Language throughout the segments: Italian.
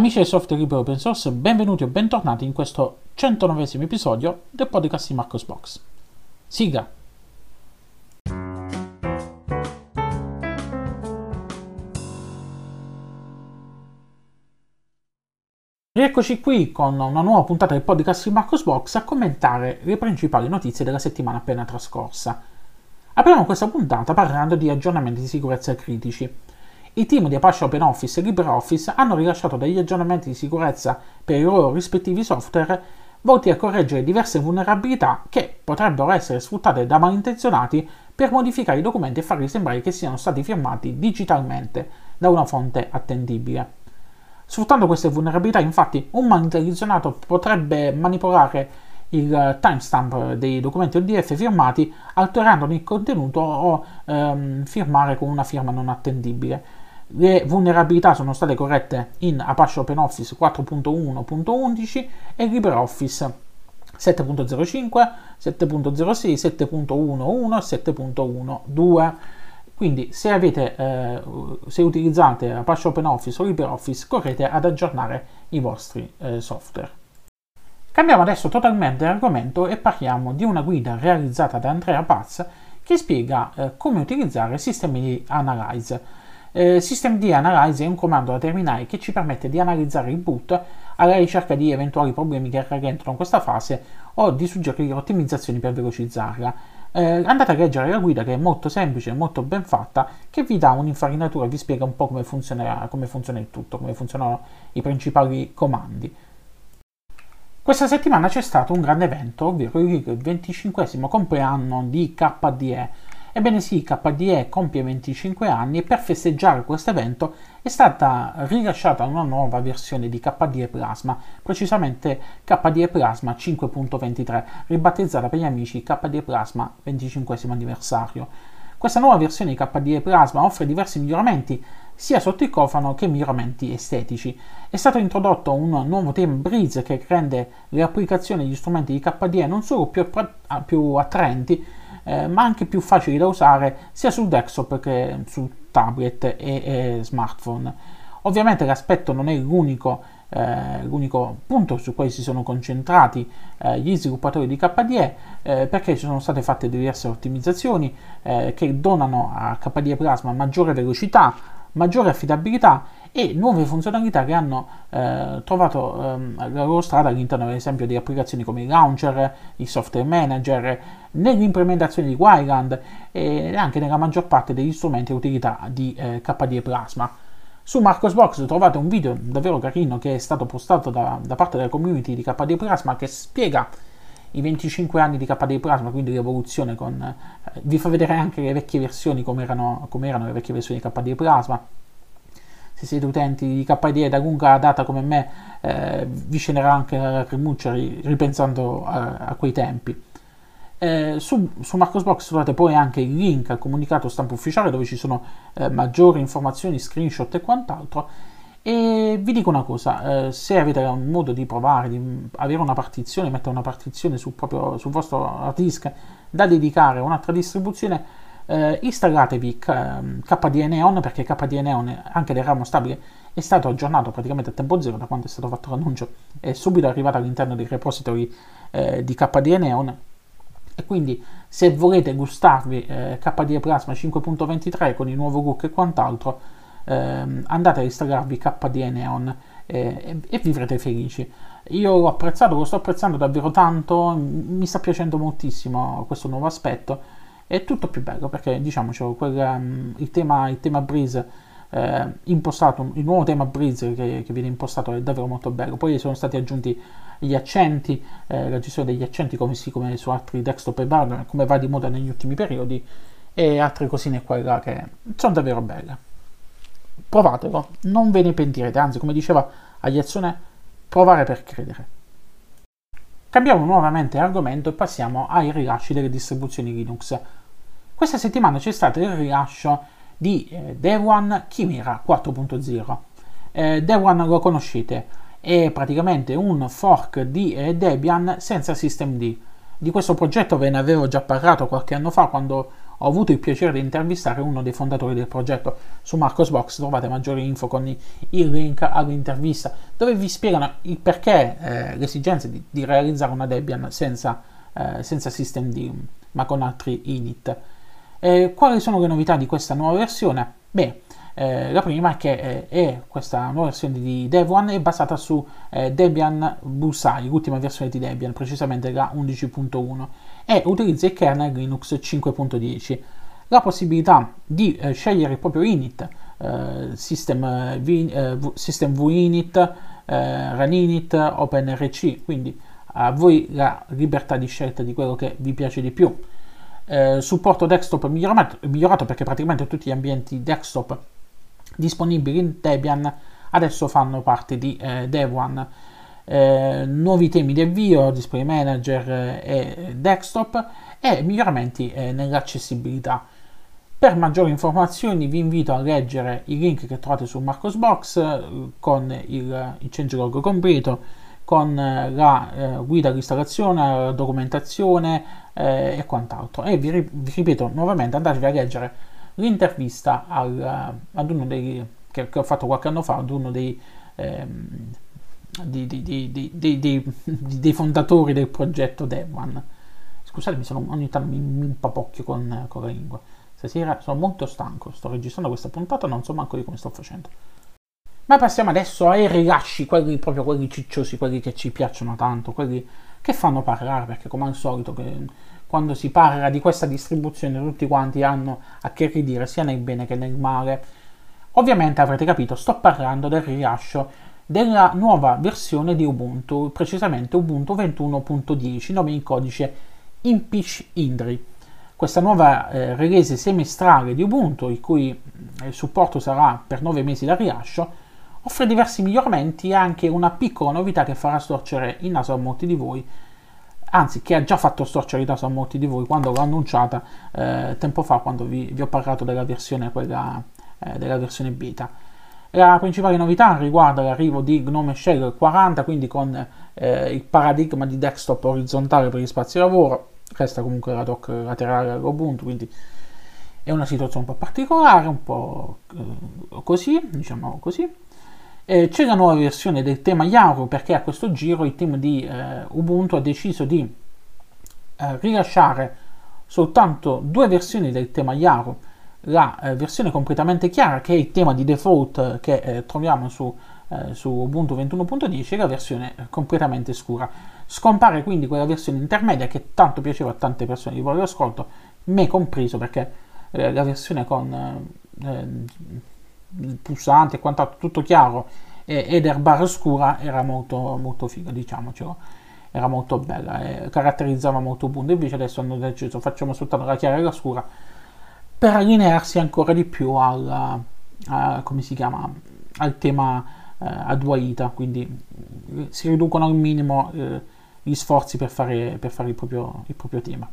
Amici del software libero open source, benvenuti o bentornati in questo 109 episodio del podcast di Marcos Box. Sigla! Rieccoci qui con una nuova puntata del podcast di Marcos Box a commentare le principali notizie della settimana appena trascorsa. Apriamo questa puntata parlando di aggiornamenti di sicurezza critici. I team di Apache OpenOffice e LibreOffice hanno rilasciato degli aggiornamenti di sicurezza per i loro rispettivi software volti a correggere diverse vulnerabilità che potrebbero essere sfruttate da malintenzionati per modificare i documenti e farli sembrare che siano stati firmati digitalmente da una fonte attendibile. Sfruttando queste vulnerabilità, infatti, un malintenzionato potrebbe manipolare il timestamp dei documenti ODF firmati alterandone il contenuto o ehm, firmare con una firma non attendibile. Le vulnerabilità sono state corrette in Apache OpenOffice 4.1.11 e LibreOffice 7.05, 7.06, 7.11 e 7.12. Quindi se, avete, eh, se utilizzate Apache OpenOffice o LibreOffice correte ad aggiornare i vostri eh, software. Cambiamo adesso totalmente argomento e parliamo di una guida realizzata da Andrea Paz che spiega eh, come utilizzare sistemi di Analyze. Eh, systemd Analyze è un comando da terminale che ci permette di analizzare il boot alla ricerca di eventuali problemi che rallentano questa fase o di suggerire ottimizzazioni per velocizzarla eh, andate a leggere la guida che è molto semplice, molto ben fatta, che vi dà un'infarinatura e vi spiega un po' come, come funziona il tutto, come funzionano i principali comandi. Questa settimana c'è stato un grande evento, ovvero il 25 compleanno di KDE, Ebbene sì, KDE compie 25 anni e per festeggiare questo evento è stata rilasciata una nuova versione di KDE Plasma, precisamente KDE Plasma 5.23, ribattezzata per gli amici KDE Plasma 25 anniversario. Questa nuova versione di KDE Plasma offre diversi miglioramenti sia sotto il cofano che miglioramenti estetici. È stato introdotto un nuovo tema Breeze che rende le applicazioni degli strumenti di KDE non solo più, più attraenti, eh, ma anche più facili da usare sia sul desktop che su tablet e, e smartphone. Ovviamente l'aspetto non è l'unico, eh, l'unico, punto su cui si sono concentrati eh, gli sviluppatori di KDE eh, perché ci sono state fatte diverse ottimizzazioni eh, che donano a KDE Plasma maggiore velocità, maggiore affidabilità e nuove funzionalità che hanno eh, trovato ehm, la loro strada all'interno ad esempio di applicazioni come il launcher, il software manager, nell'implementazione di Wayland e anche nella maggior parte degli strumenti e utilità di eh, KDE Plasma. Su Marcosbox trovate un video davvero carino che è stato postato da, da parte della community di KDE Plasma che spiega i 25 anni di KDE Plasma, quindi l'evoluzione con... Eh, vi fa vedere anche le vecchie versioni, come erano, come erano le vecchie versioni di KDE Plasma, se siete utenti di KDE da lunga data come me, eh, vi scenerà anche la lacrimuccia ripensando a, a quei tempi. Eh, su, su Marcosbox trovate poi anche il link al comunicato stampa ufficiale dove ci sono eh, maggiori informazioni, screenshot e quant'altro. E vi dico una cosa, eh, se avete un modo di provare, di avere una partizione, mettere una partizione sul, proprio, sul vostro hard disk da dedicare a un'altra distribuzione, eh, installatevi KDE Neon perché KDE Neon anche del ramo stabile è stato aggiornato praticamente a tempo zero da quando è stato fatto l'annuncio è subito arrivato all'interno dei repository eh, di KDE Neon e quindi se volete gustarvi eh, KDE Plasma 5.23 con il nuovo look e quant'altro ehm, andate a installarvi KDE Neon e, e vivrete felici. Io l'ho apprezzato, lo sto apprezzando davvero tanto mi sta piacendo moltissimo questo nuovo aspetto è tutto più bello perché diciamoci quel, um, il, tema, il tema Breeze eh, impostato, il nuovo tema Breeze che, che, viene impostato è davvero molto bello. Poi sono stati aggiunti gli accenti, eh, la gestione degli accenti come, sì, come su altri desktop e bar, come va di moda negli ultimi periodi, e altre cosine qua e là che sono davvero belle. Provatelo, non ve ne pentirete, anzi, come diceva Agliazione, provare per credere. Cambiamo nuovamente argomento e passiamo ai rilasci delle distribuzioni Linux. Questa settimana c'è stato il rilascio di eh, Devuan Chimera 4.0. Eh, Devuan lo conoscete, è praticamente un fork di eh, Debian senza systemd. Di questo progetto ve ne avevo già parlato qualche anno fa quando ho avuto il piacere di intervistare uno dei fondatori del progetto. Su Marcosbox trovate maggiori info con il link all'intervista dove vi spiegano il perché, eh, l'esigenza di, di, realizzare una Debian senza, eh, senza systemd ma con altri init. Eh, quali sono le novità di questa nuova versione? Beh, eh, la prima è che eh, questa nuova versione di Devuan è basata su eh, Debian Busai, l'ultima versione di Debian, precisamente la 11.1, e utilizza il kernel Linux 5.10. La possibilità di eh, scegliere il proprio init, eh, system, v, system VInit, Runinit, OpenRC, quindi a voi la libertà di scelta di quello che vi piace di più. Eh, supporto desktop migliorato, migliorato, perché praticamente tutti gli ambienti desktop disponibili in Debian adesso fanno parte di eh, Devuan. Eh, nuovi temi di avvio, display manager eh, e desktop e miglioramenti eh, nell'accessibilità. Per maggiori informazioni vi invito a leggere i link che trovate su Marcosbox eh, con il, il changelog completo, con eh, la guida all'installazione, la documentazione e quant'altro. E vi, vi ripeto nuovamente, andatevi a leggere l'intervista al, ad uno dei, che, che, ho fatto qualche anno fa ad uno dei, ehm, di, di, di, dei fondatori del progetto Devan. Scusatemi, sono, ogni tanto mi, mi impapocchio con, con la lingua. Stasera sono molto stanco, sto registrando questa puntata, non so manco di come sto facendo. Ma passiamo adesso ai rilasci, quelli proprio quelli cicciosi, quelli che ci piacciono tanto, quelli che fanno parlare, perché come al solito quando si parla di questa distribuzione tutti quanti hanno a che ridire sia nel bene che nel male. Ovviamente avrete capito, sto parlando del rilascio della nuova versione di Ubuntu, precisamente Ubuntu 21.10, nome in codice Impish Indri. Questa nuova eh, release semestrale di Ubuntu, il cui eh, supporto sarà per 9 mesi da rilascio, offre diversi miglioramenti e anche una piccola novità che farà storcere il naso a molti di voi, anzi che ha già fatto storcere il naso a molti di voi quando l'ho annunciata eh, tempo fa quando vi, vi, ho parlato della versione, quella, eh, della versione beta. La principale novità riguarda l'arrivo di Gnome Shell 40, quindi con eh, il paradigma di desktop orizzontale per gli spazi di lavoro, resta comunque la dock laterale all'Ubuntu, quindi è una situazione un po' particolare, un po' eh, così, diciamo così. Eh, c'è la nuova versione del tema Yaru perché a questo giro il team di eh, Ubuntu ha deciso di eh, rilasciare soltanto due versioni del tema Yaru, la eh, versione completamente chiara che è il tema di default che eh, troviamo su, eh, su Ubuntu 21.10 e la versione completamente scura. Scompare quindi quella versione intermedia che tanto piaceva a tante persone di voler ascolto, me compreso perché la versione con il pulsante e quant'altro, tutto chiaro, e, ed erbar scura era molto, molto figa, diciamocelo, era molto bella, e caratterizzava molto Ubuntu, invece adesso hanno deciso facciamo soltanto la chiara e la scura, per allinearsi ancora di più al, come si chiama, al tema eh, a Duaita, quindi eh, si riducono al minimo eh, gli sforzi per fare, per fare il, proprio, il proprio tema.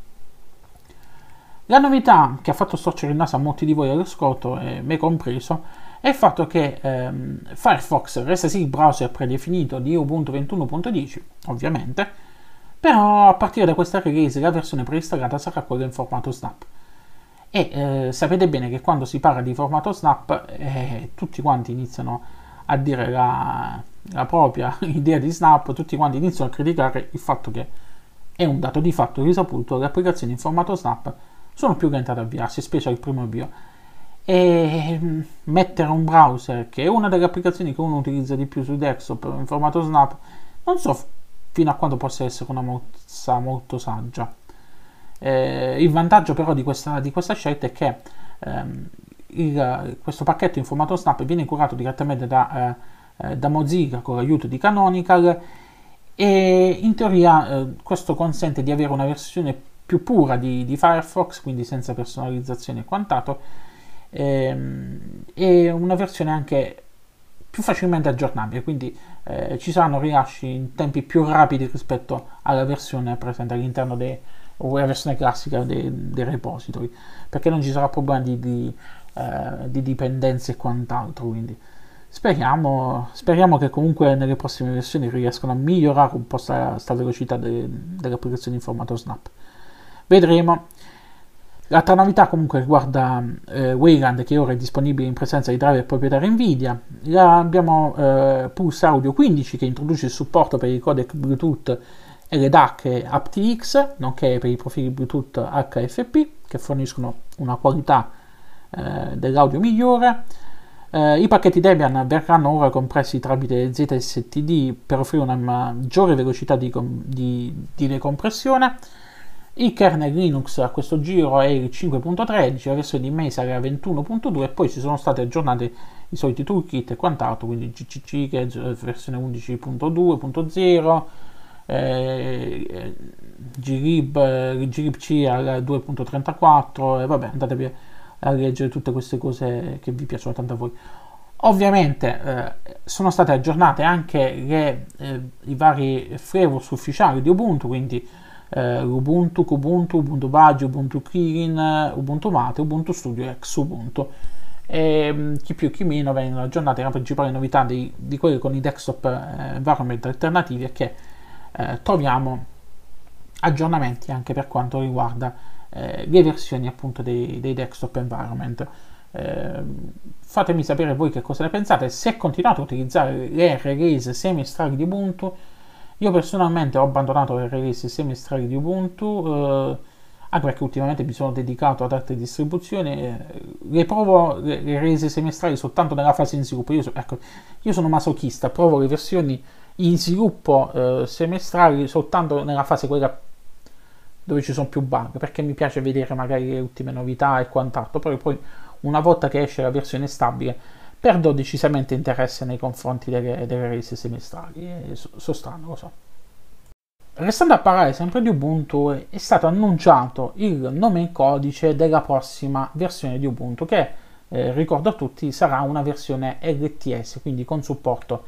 La novità che ha fatto storcere il naso a molti di voi all'ascolto, e me compreso, è il fatto che ehm, Firefox resta sì il browser predefinito di Ubuntu 21.10, ovviamente, però a partire da questa release la versione preinstallata sarà quella in formato Snap. E eh, sapete bene che quando si parla di formato Snap eh, tutti quanti iniziano a dire la, la propria idea di Snap, tutti quanti iniziano a criticare il fatto che è un dato di fatto risaputo, le applicazioni in formato Snap sono più lente ad avviarsi, specie al primo avvio e mm, mettere un browser che è una delle applicazioni che uno utilizza di più su desktop in formato snap non so fino a quando possa essere una mossa molto saggia. Eh, il vantaggio però di questa, di questa scelta è che ehm, il, questo pacchetto in formato snap viene curato direttamente da, eh, da Mozilla con l'aiuto di Canonical e in teoria eh, questo consente di avere una versione più pura di, di Firefox quindi senza personalizzazione e quant'altro ehm, e una versione anche più facilmente aggiornabile, quindi eh, ci saranno rilasci in tempi più rapidi rispetto alla versione presente all'interno della versione classica dei, dei, repository, perché non ci sarà problema di, di, eh, di dipendenze e quant'altro. Quindi speriamo, speriamo, che comunque nelle prossime versioni riescano a migliorare un po' questa velocità de, delle applicazioni in formato Snap. Vedremo. L'altra novità comunque riguarda eh, Wayland che ora è disponibile in presenza di driver proprietario Nvidia. La, abbiamo eh, Pulse Audio 15 che introduce il supporto per i codec Bluetooth e le DAC aptX, nonché per i profili Bluetooth HFP che forniscono una qualità eh, dell'audio migliore. Eh, I pacchetti Debian verranno ora compressi tramite ZSTD per offrire una maggiore velocità di, di, di decompressione il kernel Linux a questo giro è il 5.13, la versione di Mesa era 21.2 e poi ci sono state aggiornate i soliti toolkit e quant'altro, quindi GCC che è versione 11.2.0, eh, glib, eh, glibc al 2.34 e vabbè andatevi a leggere tutte queste cose che vi piacciono tanto a voi. Ovviamente eh, sono state aggiornate anche le, eh, i vari flavors ufficiali di Ubuntu, quindi eh, Ubuntu, Kubuntu, Ubuntu Badge, Ubuntu Kirin, Ubuntu Mate, Ubuntu Studio e Xubuntu. E, mm, chi più chi meno vengono aggiornate la principale novità di, di quelle con i desktop eh, environment alternativi è che eh, troviamo aggiornamenti anche per quanto riguarda eh, le versioni appunto dei, dei desktop environment. Eh, fatemi sapere voi che cosa ne pensate. Se continuate a utilizzare le release semestrali di Ubuntu, io personalmente ho abbandonato le release semestrali di Ubuntu, eh, anche perché ultimamente mi sono dedicato ad altre distribuzioni. Eh, le provo le, le release semestrali soltanto nella fase in sviluppo. Io, so, ecco, io sono masochista, provo le versioni in sviluppo eh, semestrali soltanto nella fase quella dove ci sono più bug, perché mi piace vedere magari le ultime novità e quant'altro. Poi, poi una volta che esce la versione stabile perdo decisamente interesse nei confronti delle, delle release semestrali, e so, so strano, lo so. Restando a parlare sempre di Ubuntu, è stato annunciato il nome in codice della prossima versione di Ubuntu, che eh, ricordo a tutti sarà una versione LTS, quindi con supporto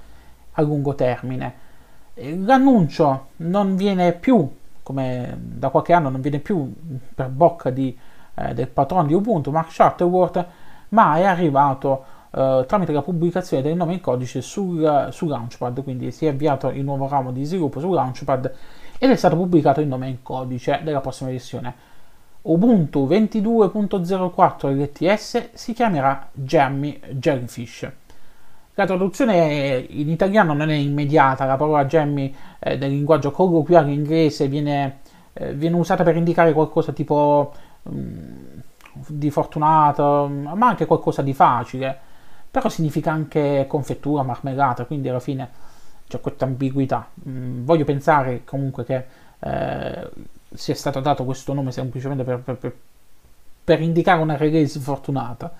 a lungo termine. L'annuncio non viene più, come da qualche anno, non viene più per bocca di, eh, del patrono di Ubuntu, Mark Shuttleworth, ma è arrivato Uh, tramite la pubblicazione del nome in codice sul, su Launchpad, quindi si è avviato il nuovo ramo di sviluppo su Launchpad ed è stato pubblicato il nome in codice della prossima versione. Ubuntu 22.04 LTS si chiamerà Jammy Jellyfish. La traduzione in italiano non è immediata, la parola Jammy eh, linguaggio colloquiale inglese viene, eh, viene, usata per indicare qualcosa tipo um, di fortunato, ma anche qualcosa di facile però significa anche confettura, marmellata, quindi alla fine c'è questa ambiguità. Mm, voglio pensare comunque che eh, sia stato dato questo nome semplicemente per, per, per, per indicare una release fortunata,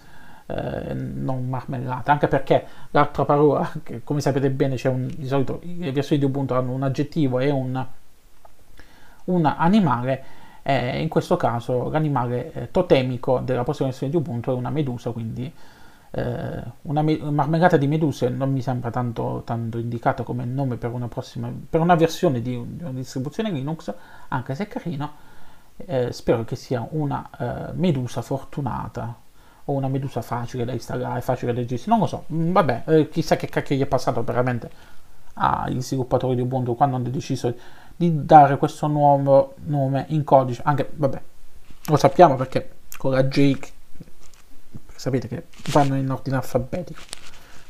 eh, non marmellata, anche perché l'altra parola, che come sapete bene c'è un, di solito le versioni di Ubuntu hanno un aggettivo e un, un animale, eh, in questo caso l'animale eh, totemico della prossima versione di Ubuntu è una medusa, quindi eh, una me- marmellata di meduse non mi sembra tanto, tanto indicata come nome per una, prossima, per una versione di, di una distribuzione Linux, anche se è carino. Eh, spero che sia una eh, medusa fortunata o una medusa facile da installare, facile da gestire, non lo so, mm, vabbè, eh, chissà che cacchio gli è passato veramente agli sviluppatori di Ubuntu quando hanno deciso di dare questo nuovo nome in codice, anche, vabbè, lo sappiamo perché con la Jake sapete che vanno in ordine alfabetico.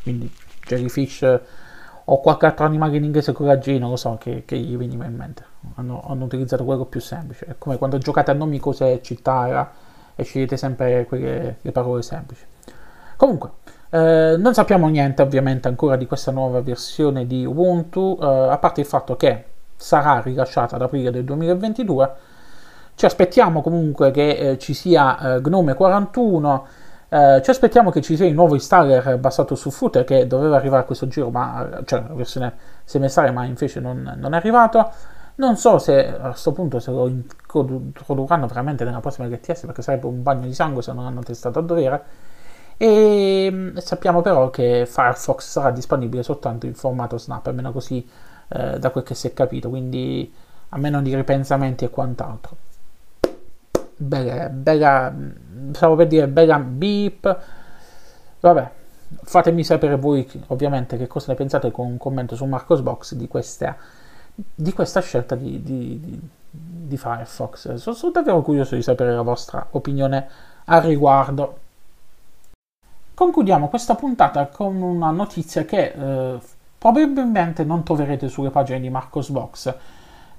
Quindi jellyfish o qualche altro animale in inglese non lo so, che, che gli veniva in mente. Hanno, hanno, utilizzato quello più semplice. È come quando giocate a nomi, cose, città e scegliete sempre quelle, le parole semplici. Comunque, eh, non sappiamo niente ovviamente ancora di questa nuova versione di Ubuntu, eh, a parte il fatto che sarà rilasciata ad aprile del 2022. Ci aspettiamo comunque che eh, ci sia eh, Gnome 41 eh, ci aspettiamo che ci sia il nuovo installer basato su Footer che doveva arrivare a questo giro, ma cioè la versione semestrale, ma invece non, non, è arrivato. Non so se a questo punto se lo introdurranno veramente nella prossima LTS perché sarebbe un bagno di sangue se non hanno testato a dovere. E mm, sappiamo però che Firefox sarà disponibile soltanto in formato Snap, almeno così eh, da quel che si è capito, quindi a meno di ripensamenti e quant'altro bella, bella, stavo per dire bella beep, vabbè, fatemi sapere voi ovviamente che cosa ne pensate con un commento su Marcosbox di questa, di questa scelta di, di, di Firefox. Sono, sono davvero curioso di sapere la vostra opinione al riguardo. Concludiamo questa puntata con una notizia che eh, probabilmente non troverete sulle pagine di Marcosbox.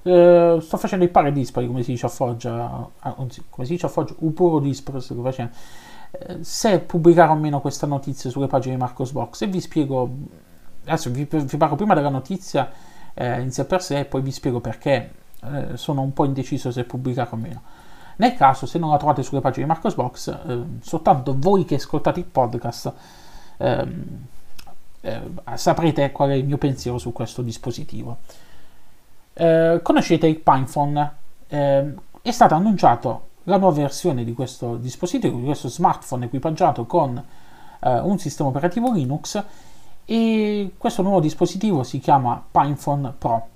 Eh, sto facendo il pare dispari, come si dice a Foggia, anzi, come si dice a Foggia, un puro disparo sto facendo. Eh, se pubblicare o meno questa notizia sulle pagine di Marcosbox e vi spiego, adesso vi, vi parlo prima della notizia eh, in sé per sé e poi vi spiego perché eh, sono un po' indeciso se pubblicare o meno. Nel caso, se non la trovate sulle pagine di Marcosbox, eh, soltanto voi che ascoltate il podcast ehm, eh, saprete qual è il mio pensiero su questo dispositivo. Eh, conoscete il PinePhone? Ehm, è stata annunciata la nuova versione di questo dispositivo, di questo smartphone equipaggiato con eh, un sistema operativo Linux e questo nuovo dispositivo si chiama PinePhone Pro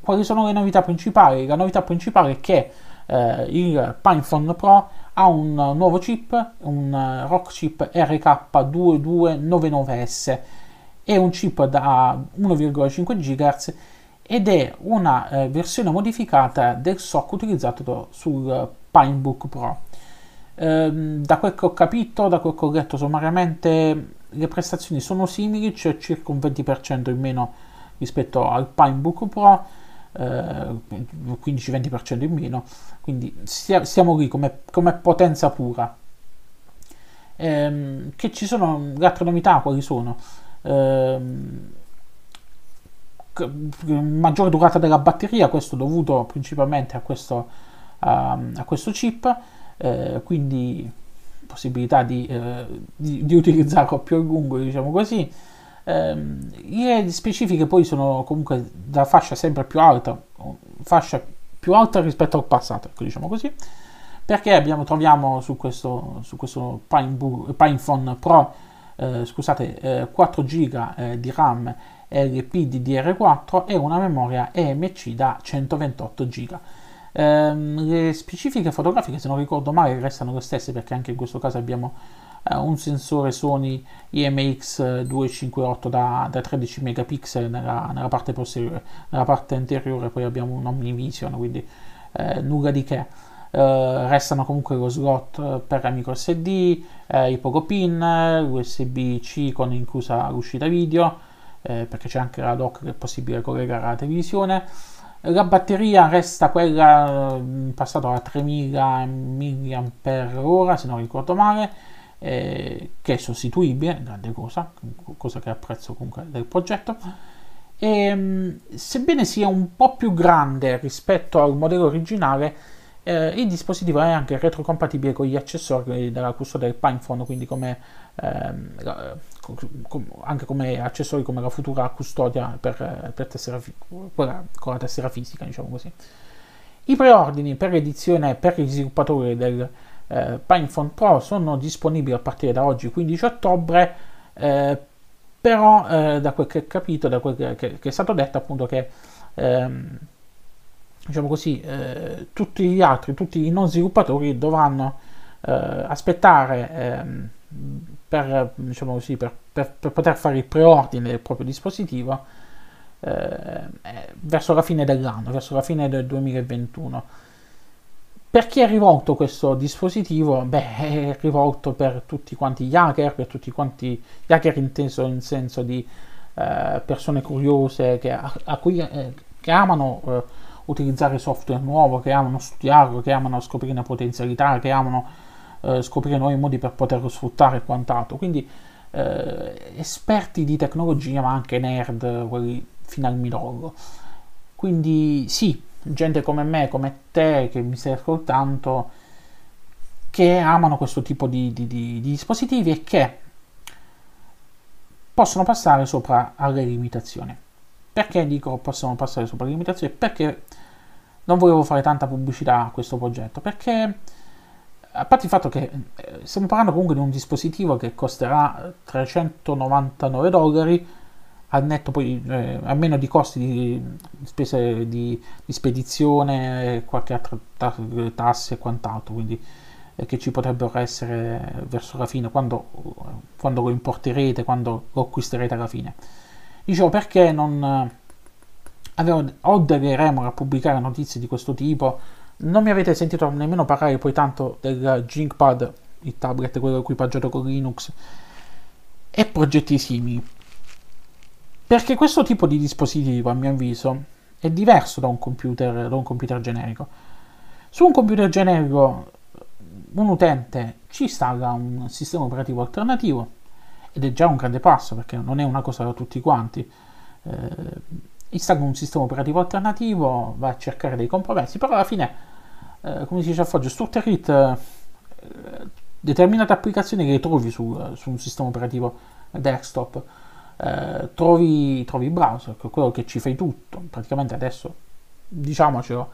quali sono le novità principali? La novità principale è che eh, il PinePhone Pro ha un nuovo chip, un Rock Chip RK2299S, è un chip da 1,5 GHz ed è una eh, versione modificata del SOC utilizzato sul Pinebook Pro. Eh, da quel che ho capito, da quel che ho letto sommariamente, le prestazioni sono simili, c'è circa un 20% in meno rispetto al Pinebook Pro eh, 15-20% in meno, quindi siamo lì come, come potenza pura. Ehm, che ci sono le altre novità quali sono? Ehm, maggiore durata della batteria, questo dovuto principalmente a questo, a, a questo chip, eh, quindi possibilità di, eh, di, di, utilizzarlo più a lungo, diciamo così. Ehm, le specifiche poi sono comunque da fascia sempre più alta, fascia più alta rispetto al passato, ecco, diciamo così, perché abbiamo, troviamo su questo, su questo Pine, PinePhone Pro eh, scusate, eh, 4 GB eh, di RAM LPDDR4 e una memoria EMC da 128 GB. Eh, le specifiche fotografiche, se non ricordo male, restano le stesse perché anche in questo caso abbiamo eh, un sensore Sony IMX258 da, da 13 megapixel nella, nella, parte posteriore, nella parte anteriore poi abbiamo un Omnivision, quindi eh, nulla di che. Uh, restano comunque lo slot per la micro SD, eh, i poco pin, USB-C con inclusa l'uscita video, eh, perché c'è anche la dock che è possibile collegare alla televisione. La batteria resta quella in passato a 3000 mAh, se non ricordo male, eh, che è sostituibile, grande cosa, cosa che apprezzo comunque del progetto. E, ehm, sebbene sia un po' più grande rispetto al modello originale, eh, il dispositivo è anche retrocompatibile con gli accessori della custodia del PinePhone, quindi come, ehm, anche come accessori come la futura custodia per, per tessera, quella con la tessera fisica, diciamo così. I preordini per l'edizione per gli sviluppatori del eh, PinePhone Pro sono disponibili a partire da oggi 15 ottobre eh, però eh, da quel che ho capito da quel che, che, che, è stato detto appunto che ehm, diciamo così eh, tutti gli altri tutti i non sviluppatori dovranno eh, aspettare ehm, per, diciamo così, per, per, per, poter fare il preordine del proprio dispositivo eh, verso la fine dell'anno verso la fine del 2021 per chi è rivolto questo dispositivo? Beh, è rivolto per tutti quanti gli hacker, per tutti quanti gli hacker inteso in senso di eh, persone curiose che, a, a cui, eh, che amano eh, utilizzare software nuovo, che amano studiarlo, che amano scoprire potenzialità, che amano eh, scoprire nuovi modi per poterlo sfruttare e quant'altro. Quindi eh, esperti di tecnologia, ma anche nerd, quelli fino al midollo. Quindi sì, gente come me, come te, che mi stai ascoltando, che amano questo tipo di, di, di, di dispositivi e che possono passare sopra alle limitazioni. Perché dico possono passare sopra le limitazioni? Perché non volevo fare tanta pubblicità a questo progetto, perché a parte il fatto che eh, stiamo parlando comunque di un dispositivo che costerà 399 dollari, al netto poi eh, a meno di costi di spese di, di spedizione, qualche altra tasse e quant'altro, quindi eh, che ci potrebbero essere verso la fine, quando, quando, lo importerete, quando lo acquisterete alla fine. Dicevo perché non avevo, ho delle remore a pubblicare notizie di questo tipo. Non mi avete sentito nemmeno parlare poi tanto del GinkPad, il tablet, quello equipaggiato con Linux, e progetti simili. Perché questo tipo di dispositivo, a mio avviso, è diverso da un computer, da un computer generico. Su un computer generico un utente ci installa un sistema operativo alternativo ed è già un grande passo perché non è una cosa da tutti quanti. Eh, installa un sistema operativo alternativo, va a cercare dei compromessi, però alla fine, eh, come si dice a Foggia, Sturterit, eh, determinate applicazioni che trovi su, su un sistema operativo desktop eh, trovi, trovi il browser, è quello che ci fai tutto. Praticamente adesso, diciamocelo,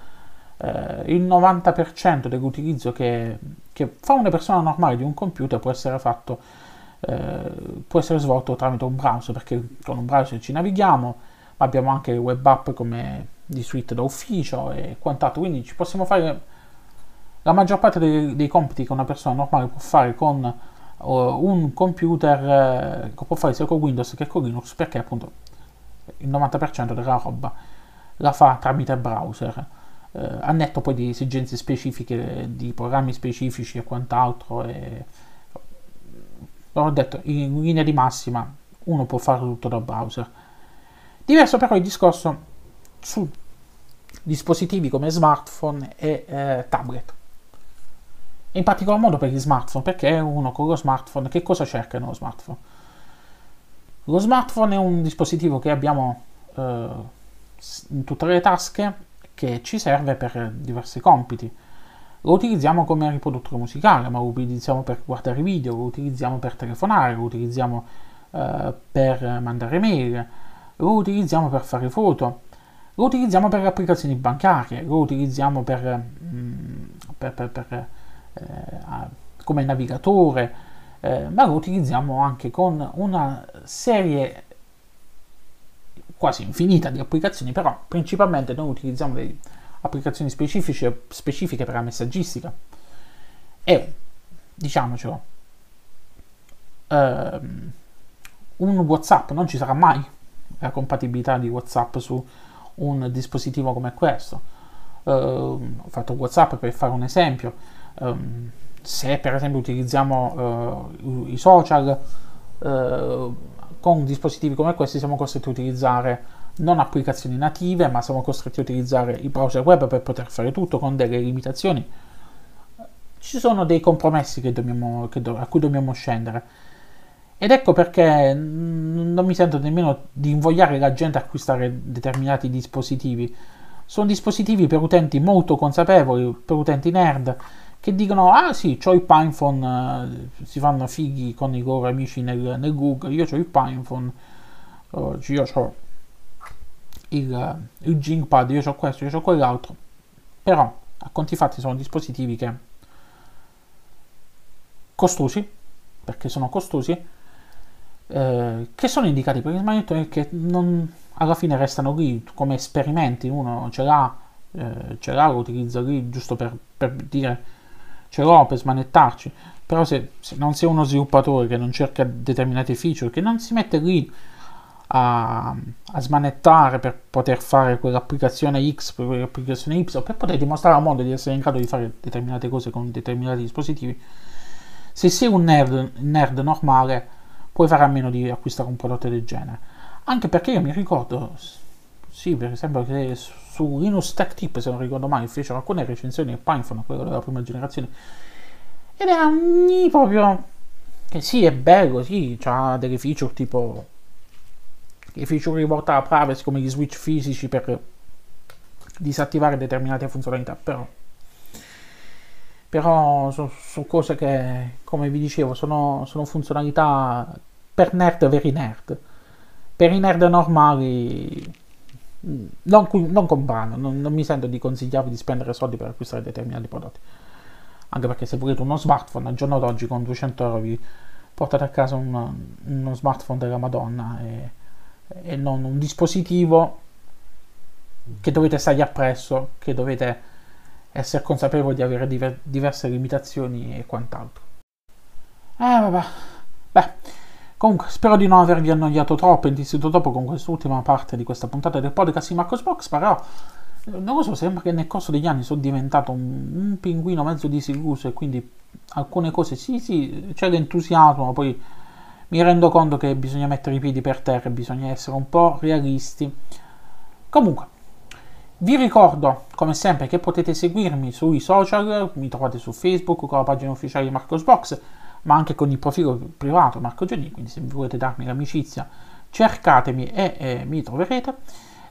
eh, il 90% dell'utilizzo che, che, fa una persona normale di un computer può essere fatto, eh, può essere svolto tramite un browser, perché con un browser ci navighiamo, ma abbiamo anche web app come di suite da ufficio e quant'altro, quindi ci possiamo fare la maggior parte dei, dei compiti che una persona normale può fare con un computer eh, che può fare sia con Windows che con Linux perché appunto il 90% della roba la fa tramite browser. Eh, a netto poi di esigenze specifiche di programmi specifici e quant'altro e ho detto in linea di massima uno può fare tutto da browser. Diverso però il discorso su dispositivi come smartphone e eh, tablet in particolar modo per gli smartphone, perché uno con lo smartphone, che cosa cerca nello smartphone? Lo smartphone è un dispositivo che abbiamo eh, in tutte le tasche che ci serve per diversi compiti. Lo utilizziamo come riproduttore musicale, ma lo utilizziamo per guardare video, lo utilizziamo per telefonare, lo utilizziamo eh, per mandare mail, lo utilizziamo per fare foto, lo utilizziamo per applicazioni bancarie, lo utilizziamo per, mm, per, per, per come navigatore, eh, ma lo utilizziamo anche con una serie quasi infinita di applicazioni, però principalmente noi utilizziamo delle applicazioni specifiche, specifiche per la messaggistica. E diciamocelo ehm, un whatsapp non ci sarà mai la compatibilità di whatsapp su un dispositivo come questo. Uh, ho fatto whatsapp per fare un esempio um, se per esempio utilizziamo uh, i social uh, con dispositivi come questi siamo costretti a utilizzare non applicazioni native ma siamo costretti a utilizzare il browser web per poter fare tutto con delle limitazioni. Ci sono dei compromessi che dobbiamo, che do, a cui dobbiamo scendere. Ed ecco perché non mi sento nemmeno di invogliare la gente a acquistare determinati dispositivi. Sono dispositivi per utenti molto consapevoli per utenti nerd che dicono ah sì, ho il Pinephone, eh, si fanno fighi con i loro amici nel, nel Google, io ho il Pinephone, uh, io ho il, il Gingpad, io ho questo, io ho quell'altro, però a conti fatti sono dispositivi che costosi, perché sono costosi, eh, che sono indicati per gli smanettoni e che non, alla fine restano lì come esperimenti, uno ce l'ha, eh, ce l'ha, lo utilizza lì giusto per, per dire ce l'ho per smanettarci, però se, se, non sei uno sviluppatore che non cerca determinate feature, che non si mette lì a, a smanettare per poter fare quell'applicazione X, per quell'applicazione Y, per poter dimostrare al mondo di essere in grado di fare determinate cose con determinati dispositivi, se sei un nerd, nerd normale puoi fare a meno di acquistare un prodotto del genere. Anche perché io mi ricordo, sì, per esempio, che su Linux Tech Tip, se non ricordo mai, fecero alcune recensioni del Python, quello della prima generazione, ed era un proprio che sì, è bello, sì, ha delle feature tipo le feature rivolte alla privacy come gli switch fisici per disattivare determinate funzionalità, però però sono, sono cose che, come vi dicevo, sono, sono funzionalità per nerd veri nerd. Per i nerd normali non, non comprando, non, non, mi sento di consigliarvi di spendere soldi per acquistare determinati prodotti. Anche perché se volete uno smartphone al giorno d'oggi con 200 euro vi portate a casa un, uno smartphone della Madonna e, e non un dispositivo che dovete stargli appresso, che dovete essere consapevoli di avere diver- diverse limitazioni e quant'altro. Eh vabbè, beh, Comunque, spero di non avervi annoiato troppo, insistito troppo con quest'ultima parte di questa puntata del podcast di Marcos Box, però non lo so, sembra che nel corso degli anni sono diventato un, un pinguino mezzo disilluso e quindi alcune cose sì, sì, c'è l'entusiasmo, poi mi rendo conto che bisogna mettere i piedi per terra, bisogna essere un po' realisti. Comunque, vi ricordo, come sempre, che potete seguirmi sui social, mi trovate su Facebook con la pagina ufficiale di Marcosbox, ma anche con il profilo privato Marco Gianni, quindi se volete darmi l'amicizia cercatemi e eh, mi troverete.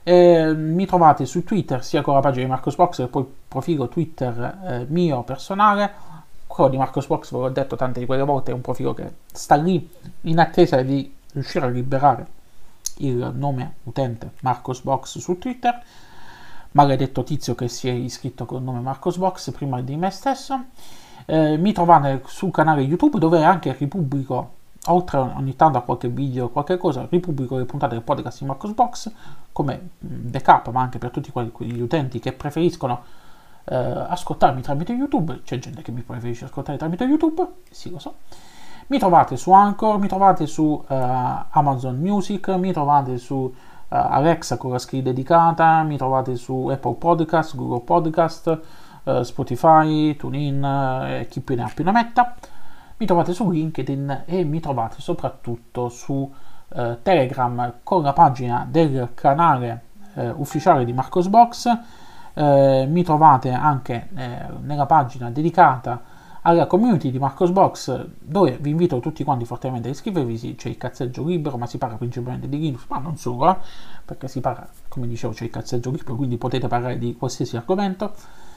Eh, mi trovate su Twitter sia con la pagina di Marcosbox che poi il profilo Twitter eh, mio personale. Quello di Marcosbox, ve l'ho detto tante di quelle volte, è un profilo che sta lì in attesa di riuscire a liberare il nome utente Marcosbox su Twitter. Maledetto tizio che si è iscritto con il nome Marcosbox prima di me stesso. Eh, mi trovate sul canale YouTube dove anche ripubblico oltre ogni tanto a qualche video, qualche cosa, ripubblico le puntate del podcast di Marcos Box come backup, ma anche per tutti quegli utenti che preferiscono eh, ascoltarmi tramite YouTube. C'è gente che mi preferisce ascoltare tramite YouTube, sì lo so. Mi trovate su Anchor, mi trovate su uh, Amazon Music, mi trovate su uh, Alexa con la skill dedicata, mi trovate su Apple Podcast, Google Podcast, uh, Spotify, TuneIn e chi più ne ha più ne metta. Mi trovate su LinkedIn e mi trovate soprattutto su eh, Telegram con la pagina del canale eh, ufficiale di Marcosbox. Eh, mi trovate anche eh, nella pagina dedicata alla community di Marcosbox dove vi invito tutti quanti fortemente a iscrivervi. C'è il cazzeggio libero ma si parla principalmente di Linux ma non solo eh, perché si parla come dicevo c'è il cazzeggio libero quindi potete parlare di qualsiasi argomento. eh,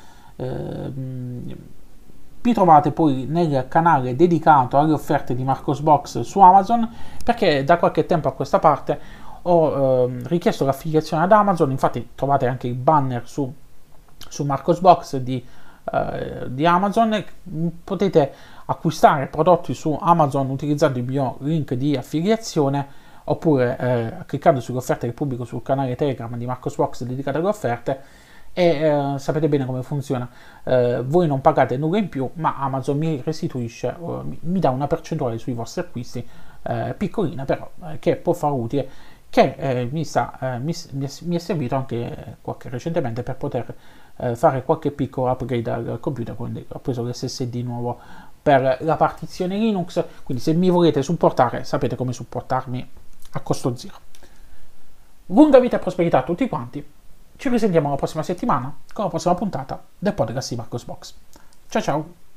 vi trovate poi nel canale dedicato alle offerte di Marcosbox su Amazon perché da qualche tempo a questa parte ho eh, richiesto l'affiliazione ad Amazon, infatti trovate anche il banner su, su Marcosbox di, eh, di Amazon, potete acquistare prodotti su Amazon utilizzando il mio link di affiliazione oppure eh, cliccando sulle offerte che pubblico sul canale Telegram di Marcosbox dedicato alle offerte e eh, sapete bene come funziona. Eh, voi non pagate nulla in più, ma Amazon mi restituisce, uh, mi, dà una percentuale sui vostri acquisti, eh, piccolina però, eh, che può fare utile, che eh, mi, sta, eh, mi, mi, è servito anche qualche, recentemente per poter fare qualche piccolo upgrade al computer, quindi ho preso l'SSD nuovo per la partizione Linux, quindi se mi volete supportare sapete come supportarmi a costo zero. Lunga vita e prosperità a tutti quanti ci risentiamo la prossima settimana con la prossima puntata del podcast di Marcos Box. Ciao ciao!